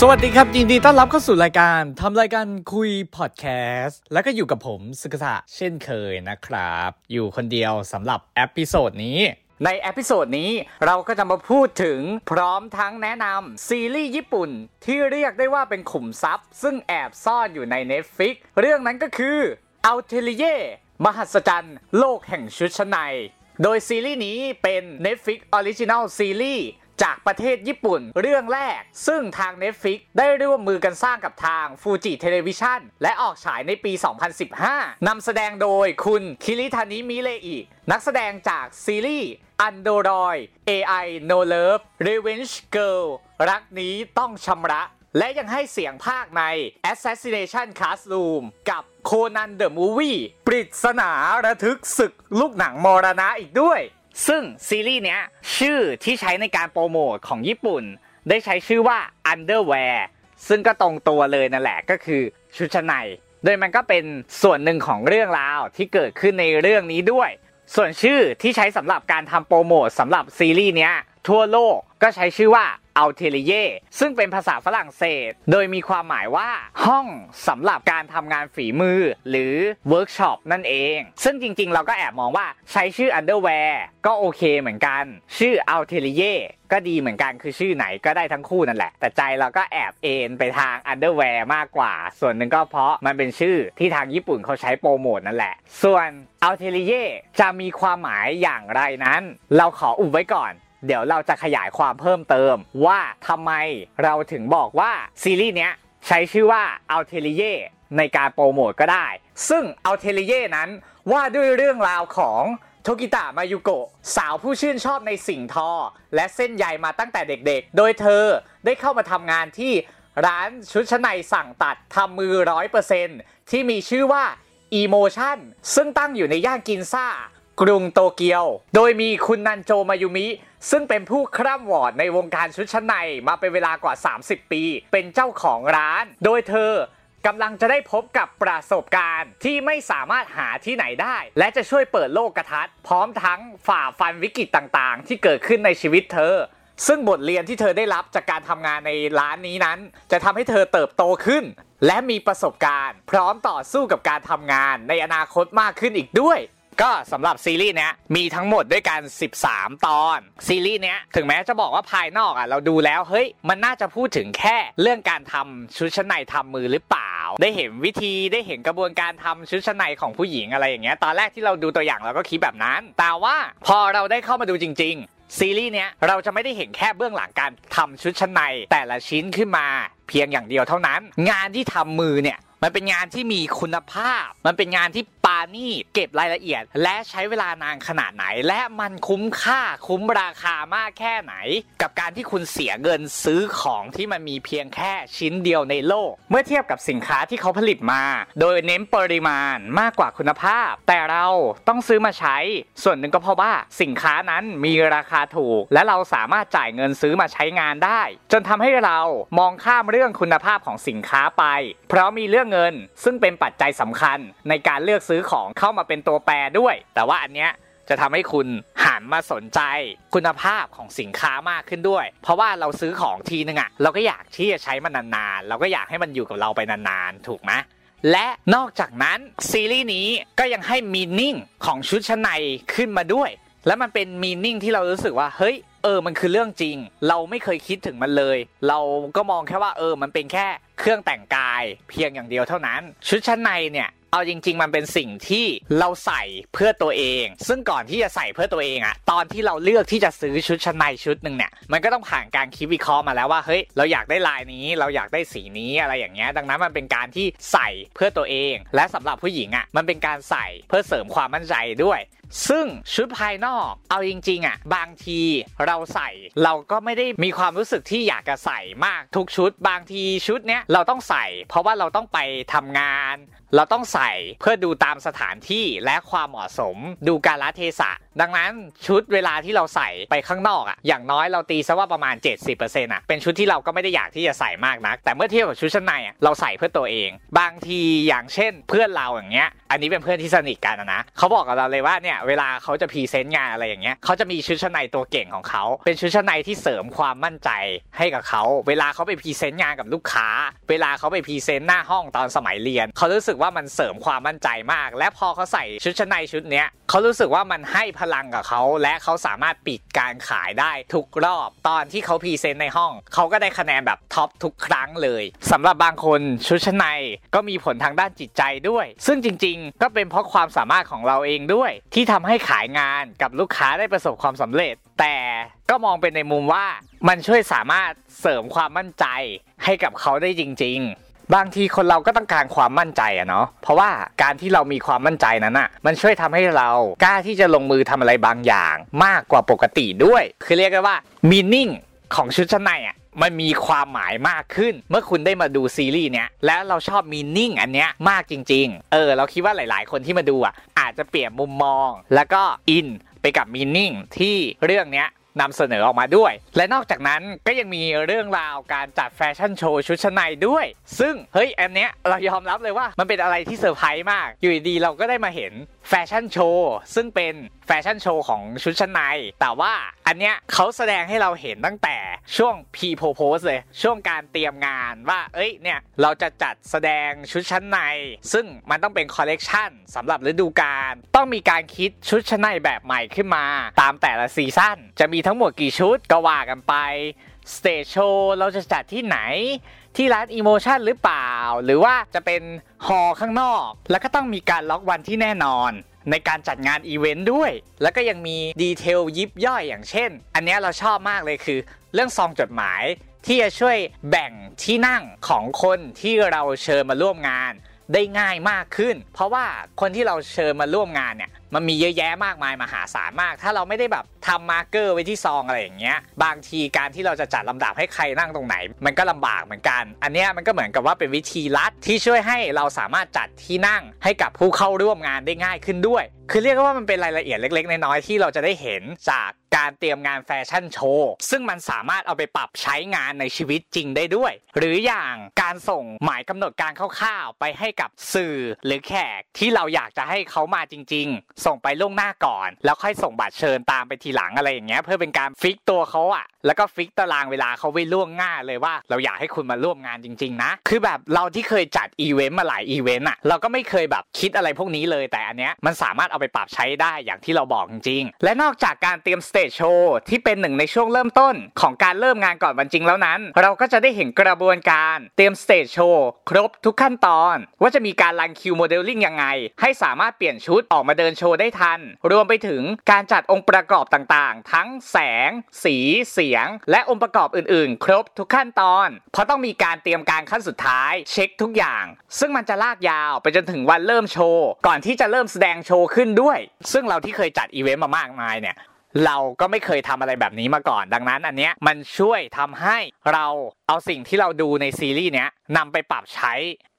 สวัสดีครับยินดีต้อนรับเข้าสู่รายการทำรายการคุยพอดแคสต์แล้วก็อยู่กับผมสุกษะเช่นเคยนะครับ อยู่คนเดียวสำหรับ episode นี้ใน episode นี้เราก็จะมาพูดถึงพร้อมทั้งแนะนำซีรีส์ญี่ปุ่น ที่เรียกได้ว่าเป็นขุมทรัพย์ ซึ่งแอบซ่อนอยู่ใน Netflix เรื่องนั้นก็คือ a l t e l i e r มหัศจรรย์โลกแห่งชุดชั้นใน โดยซีรีส์นี้เป็น Netflix Original Series จากประเทศญี่ปุ่นเรื่องแรก ซึ่งทาง Netflix ได้ร่วมมือกันสร้างกับทาง Fuji Television และออกฉายในปี 2015 นำแสดงโดยคุณคิริทานิมิเลอินักแสดงจากซีรีส์อันโดรอย AI No Love Revenge Girl รักนี้ต้องชำระและยังให้เสียงภาคใน Assassination Classroom กับโคนันเดอะมูวี่ปริศนาระทึกศึกลูกหนังมรณะอีกด้วย ซึ่งซีรีส์เนี้ยชื่อที่ใช้ในการโปรโมทของญี่ปุ่น ได้ใช้ชื่อว่า Underwear ซึ่งก็ตรงตัวเลยนั่นแหละก็คือชุดชั้นใน โดยมันก็เป็นส่วนหนึ่งของเรื่องราวที่เกิดขึ้นในเรื่องนี้ด้วย ส่วนชื่อที่ใช้สำหรับการทำโปรโมทสำหรับซีรีส์เนี้ยทั่วโลกก็ใช้ชื่อว่า a l t e l i e r ซึ่งเป็นภาษาฝรั่งเศส โดยมีความหมายว่า ห้องสำหรับการทำงานฝีมือ หรือเวิร์กช็อปนั่นเอง ซึ่งจริงๆ เราก็แอบมองว่าใช้ชื่อ underwear ก็โอเคเหมือนกัน ชื่อ a l t e l i e r ก็ดีเหมือนกันคือชื่อไหนก็ได้ทั้งคู่นั่นแหละ แต่ใจเราก็แอบเอนไปทาง underwear มากกว่า ส่วนหนึ่งก็เพราะมันเป็นชื่อที่ทางญี่ปุ่นเขาใช้โปรโมทนั่นแหละ ส่วน a l t e l i e r จะมีความหมายอย่างไรนั้น เราขออุบไว้ก่อน เดี๋ยวเราจะขยายความเพิ่มเติม ว่าทำไมเราถึงบอกว่าซีรีส์เนี้ยใช้ชื่อว่า a l t e l i e r ในการโปรโมทก็ได้ ซึ่ง a l t e l i e r นั้นว่าด้วยเรื่องราวของโทกิตะมายุโกะสาวผู้ชื่นชอบในสิ่งทอ และเส้นใยมาตั้งแต่เด็กๆ โดยเธอได้เข้ามาทำงานที่ร้านชุดชั้นในสั่งตัดทำมือร้อยเปอร์เซนที่มีชื่อว่า Emotion ซึ่งตั้งอยู่ในย่านกินซ่ากรุงโตเกียว โดยมีคุณนันโจมายุมิ ซึ่งเป็นผู้คร่ำวอดในวงการชุดชั้นในมาเป็นเวลากว่า 30 ปี เป็นเจ้าของร้าน โดยเธอกำลังจะได้พบกับประสบการณ์ที่ไม่สามารถหาที่ไหนได้ และจะช่วยเปิดโลกกระทัดพร้อมทั้งฝ่าฟันวิกฤตต่างๆ ที่เกิดขึ้นในชีวิตเธอ ซึ่งบทเรียนที่เธอได้รับจากการทำงานในร้านนี้นั้น จะทำให้เธอเติบโตขึ้น และมีประสบการณ์ พร้อมต่อสู้กับการทำงานในอนาคตมากขึ้นอีกด้วย ก็สำหรับซีรีส์เนี้ยมีทั้งหมดด้วยกัน 13 ตอน ซีรีส์เนี้ยถึงแม้จะบอกว่าภายนอกอะเราดูแล้วเฮ้ยมันน่าจะพูดถึงแค่เรื่องการทำชุดชั้นในทำมือหรือเปล่า ได้เห็นวิธีได้เห็นกระบวนการทำชุดชั้นในของผู้หญิงอะไรอย่างเงี้ยตอนแรกที่เราดูตัวอย่างเราก็คิดแบบนั้น แต่ว่าพอเราได้เข้ามาดูจริง ๆ ซีรีส์เนี้ยเราจะไม่ได้เห็นแค่เบื้องหลังการทำชุดชั้นในแต่ละชิ้นขึ้นมา เพียงอย่างเดียวเท่านั้น งานที่ทำมือเนี่ยมันเป็นงานที่มีคุณภาพ มันเป็นงานที่ ปานี่เก็บรายละเอียด และใช้เวลานานขนาดไหน และมันคุ้มค่าคุ้มราคามากแค่ไหน กับการที่คุณเสียเงินซื้อของที่มันมีเพียงแค่ชิ้นเดียวในโลก เมื่อเทียบกับสินค้าที่เขาผลิตมา โดยเน้นปริมาณมากกว่าคุณภาพ แต่เราต้องซื้อมาใช้ ส่วนหนึ่งก็เพราะว่าสินค้านั้นมีราคาถูก และเราสามารถจ่ายเงินซื้อมาใช้งานได้ จนทำให้เรามองข้ามเรื่องคุณภาพของสินค้าไป เพราะมีเรื่องเงินซึ่งเป็นปัจจัยสำคัญในการเลือกซื้อของเข้ามาเป็นตัวแปรด้วย แต่ว่าอันเนี้ยจะทำให้คุณหันมาสนใจคุณภาพของสินค้ามากขึ้นด้วย เพราะว่าเราซื้อของทีนึงอะเราก็อยากที่จะใช้มันนานๆ เราก็อยากให้มันอยู่กับเราไปนานๆ ถูกไหมและนอกจากนั้นซีรีส์นี้ก็ยังให้มีนิ่งของชุดชั้นในขึ้นมาด้วย และมันเป็นมีนิ่งที่เรารู้สึกว่าเฮ้ยเออมันคือเรื่องจริง เราไม่เคยคิดถึงมันเลย เราก็มองแค่ว่าเออมันเป็นแค่เครื่องแต่งกายเพียงอย่างเดียวเท่านั้น ชุดชั้นในเนี่ย เอาจริง ๆ มันเป็นสิ่งที่เราใส่เพื่อตัวเอง ซึ่งก่อนที่จะใส่เพื่อตัวเองอะตอนที่เราเลือกที่จะซื้อชุดชั้นในชุดหนึ่งเนี่ยมันก็ต้องผ่านการคิดวิเคราะห์มาแล้วว่าเฮ้ยเราอยากได้ลายนี้ เราอยากได้สีนี้อะไรอย่างเงี้ยดังนั้นมันเป็นการที่ใส่เพื่อตัวเอง และสำหรับผู้หญิงอะมันเป็นการใส่เพื่อเสริมความมั่นใจด้วยซึ่งชุดภายนอกเอาจริงๆอะบางทีเราใส่เราก็ไม่ได้มีความรู้สึกที่อยากจะใส่มากทุกชุด บางทีชุดเนี้ยเราต้องใส่ เพราะว่าเราต้องไปทำงาน เราต้องใส่เพื่อดูตามสถานที่และความเหมาะสม ดูการลเทศะ ดังนั้นชุดเวลาที่เราใส่ไปข้างนอกอะอย่างน้อยเราตีซะว่าประมาณ 70%อะเป็นชุดที่เราก็ไม่ได้อยากที่จะใส่มากนัก แต่เมื่อเทียบกับชุดชั้นในอะเราใส่เพื่อตัวเอง บางทีอย่างเช่นเพื่อนเราอย่างเงี้ยอันนี้เป็นเพื่อนที่สนิทกันนะเขาบอกกับเราเลยว่าเนี่ยเวลาเขาจะ present งานอะไรอย่างเงี้ยเขาจะมีชุดชั้นในตัวเก่งของเขา เป็นชุดชั้นในที่เสริมความมั่นใจให้กับเขาเวลาเขาไป present งานกับลูกค้า เวลาเขาไป present หน้าห้องตอนสมัยเรียนเขารู้สึกว่ามันเสริมความมั่นใจมาก และพอเขาใส่ชุดชั้นในชุดเนี้ยเขารู้สึกว่ามันให้พลังกับเขาและเขาสามารถปิดการขายได้ทุกรอบตอนที่เขา present ในห้อง เขาก็ได้คะแนนแบบ top ทุกครั้งเลยสำหรับบางคนชุดชั้นในก็มีผลทางด้านจิตใจด้วย ซึ่งจริงๆ ก็เป็นเพราะความสามารถของเราเองด้วย ที่ทำให้ขายงานกับลูกค้าได้ประสบความสำเร็จ แต่ก็มองเป็นในมุมว่ามันช่วยสามารถเสริมความมั่นใจให้กับเขาได้จริง ๆ บางทีคนเราก็ต้องการความมั่นใจอะเนาะเพราะว่าการที่เรามีความมั่นใจนั้นอะมันช่วยทำให้เรากล้าที่จะลงมือทำอะไรบางอย่าง มากกว่าปกติด้วย คือเรียกได้ว่ามีนิ่งของชุดชั้นในอะมันมีความหมายมากขึ้น เมื่อคุณได้มาดูซีรีส์เนี้ยแล้วเราชอบมีนิ่งอันเนี้ยมากจริง ๆ เออ เราคิดว่าหลาย ๆ คนที่มาดูอะอาจจะเปลี่ยนมุมมอง แล้วก็อินไปกับ meaning ที่เรื่องเนี้ย นำเสนอออกมาด้วย และนอกจากนั้นก็ยังมีเรื่องราวการจัดแฟชั่นโชว์ชุดชั้นในด้วย ซึ่งเฮ้ยอันเนี้ยเรายอมรับเลยว่ามันเป็นอะไรที่เซอร์ไพรส์มาก อยู่ดีๆเราก็ได้มาเห็นแฟชั่นโชว์ซึ่งเป็นแฟชั่นโชว์ของชุดชั้นใน แต่ว่า อันเนี้ยเขาแสดงให้เราเห็นตั้งแต่ช่วงพีโพโพสเลย ช่วงการเตรียมงานว่า เอ้ยเนี่ย เราจะจัดแสดงชุดชั้นใน ซึ่งมันต้องเป็นคอลเลกชันสำหรับฤดูกาลต้องมีการคิดชุดชั้นในแบบใหม่ขึ้นมา ตามแต่ละ season จะมีทั้งหมดกี่ชุดก็ว่ากันไป stage show เราจะจัดที่ไหนที่ร้าน Emotion หรือเปล่า หรือว่าจะเป็น hall ข้างนอก แล้วก็ต้องมีการล็อกวันที่แน่นอน ในการจัดงานอีเวนต์ด้วย แล้วก็ยังมี detail ยิบย่อยอย่างเช่น อันนี้เราชอบมากเลยคือ เรื่องซองจดหมายที่จะช่วยแบ่งที่นั่งของคนที่เราเชิญมาร่วมงานได้ง่ายมากขึ้น เพราะว่าคนที่เราเชิญมาร่วมงานเนี่ย มันมีเยอะแยะมากมายมหาศาลมาก ถ้าเราไม่ได้แบบทำมาร์เกอร์ไว้ที่ซองอะไรอย่างเงี้ย บางทีการที่เราจะจัดลำดับให้ใครนั่งตรงไหน มันก็ลำบากเหมือนกัน อันเนี้ยมันก็เหมือนกับว่าเป็นวิธีลัดที่ช่วยให้เราสามารถจัดที่นั่งให้กับผู้เข้าร่วมงานได้ง่ายขึ้นด้วย คือเรียกว่ามันเป็นรายละเอียดเล็กๆ น้อยๆที่เราจะได้เห็นจากการเตรียมงานแฟชั่นโชว์ซึ่งมันสามารถเอาไปปรับใช้งานในชีวิตจริงได้ด้วย หรืออย่างการส่งหมายกำหนดการคร่าวๆ ไปให้กับสื่อหรือแขกที่เราอยากจะให้เขามาจริง ๆ ส่งไปล่วงหน้าก่อน แล้วค่อยส่งบัตรเชิญตามไปทีหลังอะไรอย่างเงี้ยเพื่อเป็นการ fix ตัวเขาอะแล้วก็ fix ตารางเวลาเขาไว้ล่วงหน้าเลยว่า เราอยากให้คุณมาร่วมงานจริง ๆ นะ คือแบบเราที่เคยจัดอีเวนต์มาหลายอีเวนต์อะเราก็ไม่เคยแบบคิดอะไรพวกนี้เลยแต่อันเนี้ยมันสามารถเอาไปปรับใช้ได้อย่างที่เราบอกจริงๆ และนอกจากการเตรียม stage show ที่เป็นหนึ่งในช่วงเริ่มต้น ของการเริ่มงานก่อนวันจริงแล้วนั้น เราก็จะได้เห็นกระบวนการเตรียม stage show ครบทุกขั้นตอน ว่าจะมีการ run คิวโมเดลลิ่งยังไง ให้สามารถเปลี่ยนชุดออกมาเดินโชว์ได้ทัน รวมไปถึงการจัดองค์ประกอบต่างๆ ทั้งแสง สี เสียง และองค์ประกอบอื่นๆ ครบทุกขั้นตอน เพราะต้องมีการเตรียมการขั้นสุดท้ายเช็คทุกอย่าง ซึ่งมันจะลากยาวไปจนถึงวันเริ่มโชว์ก่อนที่จะเริ่มแสดงโชว์ขึ้นด้วย ซึ่งเราที่เคยจัดอีเวนต์มามากมายเนี่ยเราก็ไม่เคยทำอะไรแบบนี้มาก่อน ดังนั้นอันเนี้ยมันช่วยทำให้เราเอาสิ่งที่เราดูในซีรีส์เนี้ยนำไปปรับใช้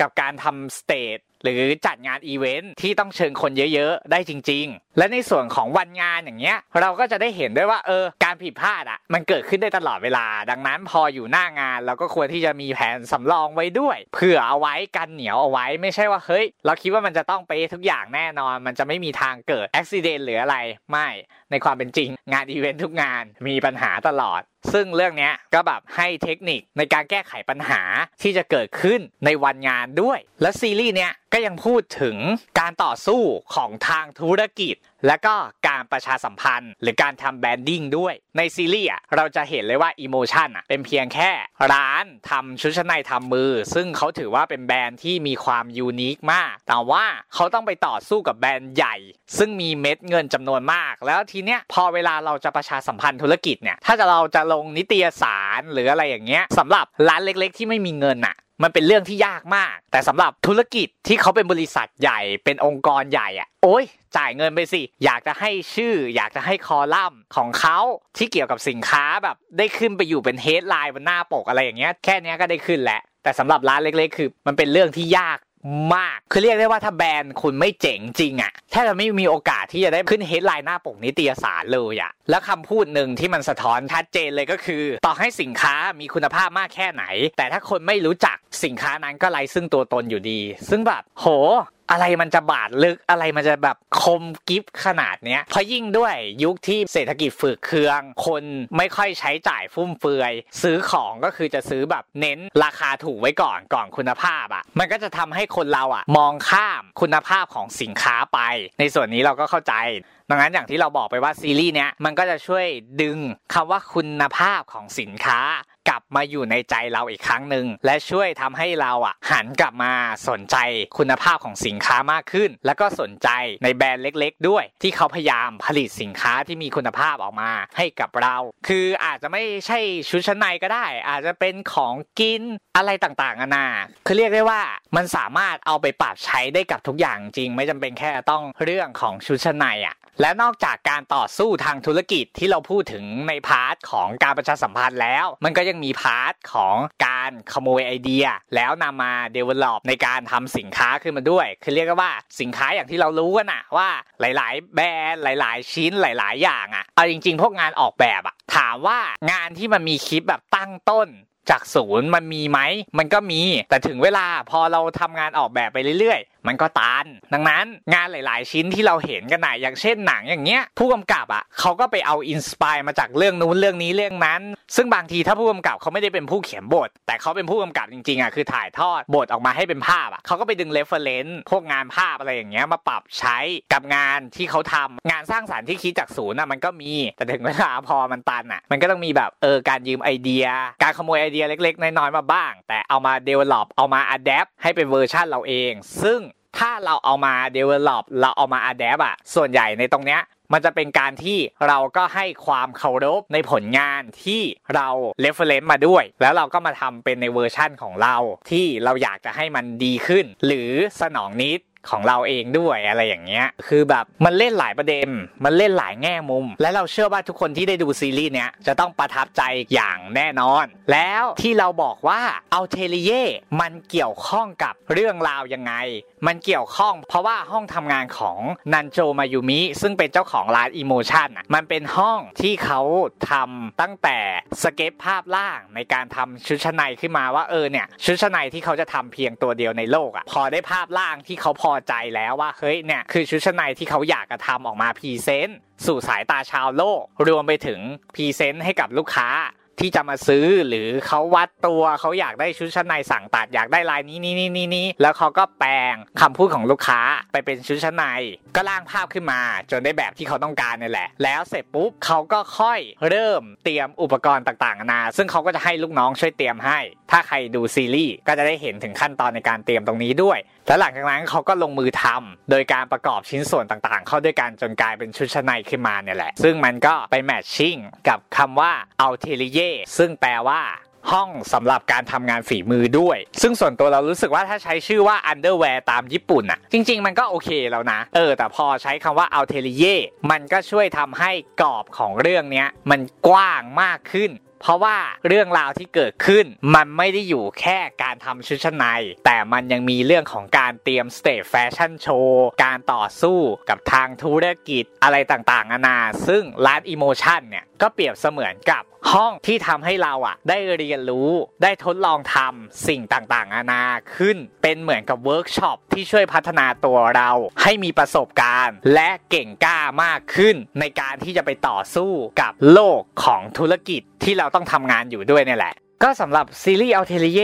กับการทำ stage หรือจัดงานอีเวนท์ที่ต้องเชิญคนเยอะๆ ได้จริง ๆ และในส่วนของวันงานอย่างเงี้ย เราก็จะได้เห็นด้วยว่าเออการผิดพลาดอะมันเกิดขึ้นได้ตลอดเวลา ดังนั้นพออยู่หน้างานเราก็ควรที่จะมีแผนสำรองไว้ด้วยเผื่อเอาไว้กันเหนียวเอาไว้ไม่ใช่ว่าเฮ้ย เราคิดว่ามันจะต้องไปทุกอย่างแน่นอน มันจะไม่มีทางเกิดอุบัติเหตุหรืออะไรไม่ในความเป็นจริง งานอีเวนท์ทุกงานมีปัญหาตลอด ซึ่งเรื่องนี้ก็แบบให้เทคนิคในการแก้ไขปัญหาที่จะเกิดขึ้นในวันงานด้วย และซีรีส์เนี้ยก็ยังพูดถึงการต่อสู้ของทางธุรกิจ และก็การประชาสัมพันธ์ หรือการทำ branding ด้วย ในซีรีส์อะเราจะเห็นเลยว่า Emotion อะเป็นเพียงแค่ร้านทำชุดชั้นในทำมือ ซึ่งเขาถือว่าเป็นแบรนด์ที่มีความ unique มาก แต่ว่าเขาต้องไปต่อสู้กับแบรนด์ใหญ่ ซึ่งมีเม็ดเงินจำนวนมาก แล้วทีเนี้ยพอเวลาเราจะประชาสัมพันธ์ธุรกิจเนี่ยถ้าจะเราจะลงนิตยสารหรืออะไรอย่างเงี้ยสำหรับร้านเล็ก ๆ ที่ไม่มีเงินอะมันเป็นเรื่องที่ยากมาก แต่สำหรับธุรกิจที่เขาเป็นบริษัทใหญ่เป็นองค์กรใหญ่อะโอ้ยจ่ายเงินไปสิ อยากจะให้ชื่อ อยากจะให้คอลัมน์ของเขาที่เกี่ยวกับสินค้าแบบได้ขึ้นไปอยู่เป็น headline บนหน้าปกอะไรอย่างเงี้ยแค่นี้ก็ได้ขึ้นแหละแต่สำหรับร้านเล็กๆ คือ มันเป็นเรื่องที่ยาก มาก คือเรียกได้ว่าถ้าแบรนด์คุณไม่เจ๋งจริงอะแทบจะไม่มีโอกาสที่จะได้ขึ้นเฮดไลน์หน้าปกนิตยสารเลยอะแล้วคำพูดหนึ่งที่มันสะท้อนชัดเจนเลยก็คือ ต่อให้สินค้ามีคุณภาพมากแค่ไหน แต่ถ้าคนไม่รู้จักสินค้านั้นก็ไร้ซึ่งตัวตนอยู่ดี ซึ่งแบบโห อะไรมันจะบาดลึกอะไรมันจะแบบคมกิฟขนาดเนี้ยเพราะยิ่งด้วยยุคที่เศรษฐกิจฝืดเคือง คนไม่ค่อยใช้จ่ายฟุ่มเฟือย ซื้อของก็คือจะซื้อแบบเน้นราคาถูกไว้ก่อนก่อนคุณภาพอะ่ะ มันก็จะทำให้คนเราอะ่ะ มองข้ามคุณภาพของสินค้าไป ในส่วนนี้เราก็เข้าใจดังนั้นอย่างที่เราบอกไปว่าซีรีส์เนี้ยมันก็จะช่วยดึงคำว่าคุณภาพของสินค้า กลับมาอยู่ในใจเราอีกครั้งหนึ่งและช่วยทำให้เราอะหันกลับมาสนใจคุณภาพของสินค้ามากขึ้น แล้วก็สนใจในแบรนด์เล็ก ๆ ด้วย ที่เขาพยายามผลิตสินค้าที่มีคุณภาพออกมาให้กับเรา คืออาจจะไม่ใช่ชุดชั้นในก็ได้ อาจจะเป็นของกินอะไรต่างๆนานาคือเรียกได้ว่ามันสามารถเอาไปปรับใช้ได้กับทุกอย่างจริง ไม่จำเป็นแค่ต้องเรื่องของชุดชั้นในอะและนอกจากการต่อสู้ทางธุรกิจที่เราพูดถึงใน part ของการประชาสัมพันธ์แล้ว มันก็ยังมี part ของการขโมยไอเดีย แล้วนำมา develop ในการทำสินค้าขึ้นมาด้วย คือเรียกว่าสินค้าอย่างที่เรารู้กันอะว่าหลาย ๆ แบรนด์หลาย ๆ ชิ้นหลาย ๆ อย่างอะเอาจริง ๆ พวกงานออกแบบอะถามว่างานที่มันมีคิดแบบตั้งต้นจากศูนย์มันมีไหม มันก็มี แต่ถึงเวลาพอเราทำงานออกแบบไปเรื่อย มันก็ตัน ดังนั้นงานหลาย ๆ ชิ้นที่เราเห็นกันนะอย่างเช่นหนังอย่างเงี้ย ผู้กำกับอะเขาก็ไปเอา inspire มาจากเรื่องนู้นเรื่องนี้เรื่องนั้น ซึ่งบางทีถ้าผู้กำกับเขาไม่ได้เป็นผู้เขียนบท แต่เขาเป็นผู้กำกับจริง ๆ อะคือถ่ายทอดบทออกมาให้เป็นภาพอะเขาก็ไปดึง reference พวกงานภาพอะไรอย่างเงี้ยมาปรับใช้กับงานที่เขาทำงานสร้างสรรค์ที่คิดจากศูนย์อะมันก็มีแต่ถึงเวลาพอมันตันอะมันก็ต้องมีแบบเออการยืมไอเดีย การขโมยไอเดียเล็ก ๆ น้อย ๆ มาบ้าง แต่เอามา develop เอามา adapt ให้เป็นเวอร์ชันเราเอง ซึ่ง ถ้าเราเอามา develop เราเอามา adapt อะส่วนใหญ่ในตรงเนี้ยมันจะเป็นการที่เราก็ให้ความเคารพในผลงานที่เรา reference มาด้วย แล้วเราก็มาทำเป็นในเวอร์ชั่นของเรา ที่เราอยากจะให้มันดีขึ้น หรือสนอง need ของเราเองด้วยอะไรอย่างเงี้ย คือแบบมันเล่นหลายประเด็น มันเล่นหลายแง่มุม และเราเชื่อว่าทุกคนที่ได้ดูซีรีส์เนี้ยจะต้องประทับใจอย่างแน่นอน แล้วที่เราบอกว่า Atelier มันเกี่ยวข้องกับเรื่องราวยังไง มันเกี่ยวข้อง เพราะว่าห้องทำงานของนันโจมายุมิ ซึ่งเป็นเจ้าของร้าน Emotion อะมันเป็นห้องที่เขาทำตั้งแต่สเก็ตช์ภาพล่างในการทำชุดชั้นในขึ้นมาว่าเออเนี่ยชุดชั้นในที่เขาจะทำเพียงตัวเดียวในโลกอะพอได้ภาพล่างที่เขาพอใจแล้วว่าเฮ้ยเนี่ยคือชุดชั้นในที่เขาอยากจะทำออกมา presentสู่สายตาชาวโลก รวมไปถึงพรีเซนต์ให้กับลูกค้าที่จะมาซื้อหรือเขาวัดตัวเขาอยากได้ชุดชั้นในสั่งตัดอยากได้ลายนี้นี้นี้นี้นี้แล้วเขาก็แปลงคำพูดของลูกค้าไปเป็นชุดชั้นใน ก็ร่างภาพขึ้นมา จนได้แบบที่เขาต้องการนี่แหละ แล้วเสร็จปุ๊บเขาก็ค่อยเริ่มเตรียมอุปกรณ์ต่างๆนานาซึ่งเขาก็จะให้ลูกน้องช่วยเตรียมให้ ถ้าใครดูซีรีส์ก็จะได้เห็นถึงขั้นตอนในการเตรียมตรงนี้ด้วย และหลังจากนั้นเขาก็ลงมือทำโดยการประกอบชิ้นส่วนต่างๆ เข้าด้วยกันจนกลายเป็นชุดชั้นในขึ้นมาเนี่ยแหละ ซึ่งมันก็ไปแมทชิ่งกับคำว่า a l t e r i e r ซึ่งแปลว่าห้องสำหรับการทำงานฝีมือด้วย ซึ่งส่วนตัวเรารู้สึกว่าถ้าใช้ชื่อว่า underwear ตามญี่ปุ่นอะจริง ๆ มันก็โอเคแล้วนะ เออ แต่พอใช้คำว่า a l t e r i e r มันก็ช่วยทำให้กรอบของเรื่องเนี้ย มันกว้างมากขึ้น เพราะว่าเรื่องราวที่เกิดขึ้น มันไม่ได้อยู่แค่การทำชุดชั้นใน แต่มันยังมีเรื่องของการเตรียม stage แฟชั่นโชว์การต่อสู้กับทางธุรกิจอะไรต่างๆนานาซึ่งร้าน Emotion เนี่ยก็เปรียบเสมือนกับ ห้องที่ทำให้เราอะ ได้เรียนรู้ได้ทดลองทำสิ่งต่างๆนานาขึ้น เป็นเหมือนกับเวิร์กช็อปที่ช่วยพัฒนาตัวเราให้มีประสบการณ์ และเก่งกล้ามากขึ้น ในการที่จะไปต่อสู้กับโลกของธุรกิจที่เราต้องทำงานอยู่ด้วยเนี่ยแหละก็สำหรับซีรีส์ Atelier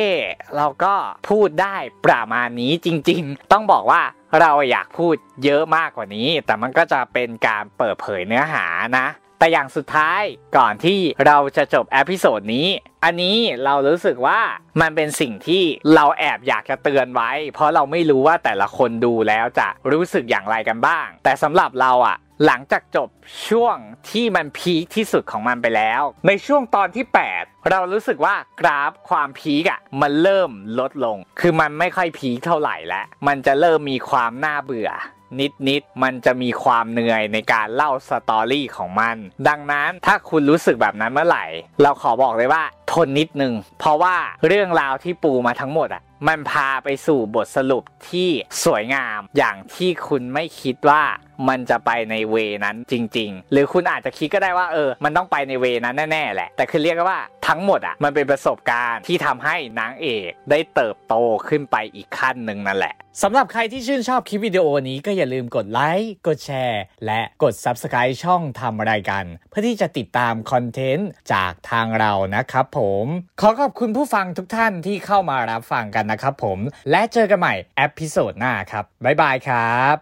เราก็พูดได้ประมาณนี้จริงๆ ต้องบอกว่าเราอยากพูดเยอะมากกว่านี้ แต่มันก็จะเป็นการเปิดเผยเนื้อหานะ แต่อย่างสุดท้ายก่อนที่เราจะจบ episode นี้ อันนี้เรารู้สึกว่ามันเป็นสิ่งที่เราแอบอยากจะเตือนไว้ เพราะเราไม่รู้ว่าแต่ละคนดูแล้วจะรู้สึกอย่างไรกันบ้าง แต่สำหรับเราอะหลังจากจบช่วงที่มัน peak ที่สุดของมันไปแล้ว ในช่วงตอนที่ 8 เรารู้สึกว่ากราฟความพีคอะมันเริ่มลดลง คือมันไม่ค่อยพีคเท่าไหร่แล้ว มันจะเริ่มมีความน่าเบื่อ นิดนิดๆ มันจะมีความเหนื่อยในการเล่าสตอรี่ของมัน ดังนั้นถ้าคุณรู้สึกแบบนั้นเมื่อไหร่ เราขอบอกเลยว่าทนนิดนึง เพราะว่าเรื่องราวที่ปูมาทั้งหมดอะ มันพาไปสู่บทสรุปที่สวยงามอย่างที่คุณไม่คิดว่ามันจะไปในเวนั้นจริง ๆ หรือคุณอาจจะคิดก็ได้ว่าเออ มันต้องไปใน way นั้นแน่ๆแหละ แต่คือเรียกว่าทั้งหมดอะ มันเป็นประสบการณ์ที่ทำให้นางเอกได้เติบโตขึ้นไปอีกขั้นหนึ่งนั่นแหละสำหรับใครที่ชื่นชอบคลิปวิดีโอนี้ก็อย่าลืมกดไลค์ กดแชร์ และกด Subscribe ช่องทางรายการเพื่อที่จะติดตามคอนเทนต์จากทางเรานะครับผม ขอขอบคุณผู้ฟังทุกท่านที่เข้ามารับฟังกันนะครับผมและเจอกันใหม่ episode หน้าครับบ๊ายบายครับ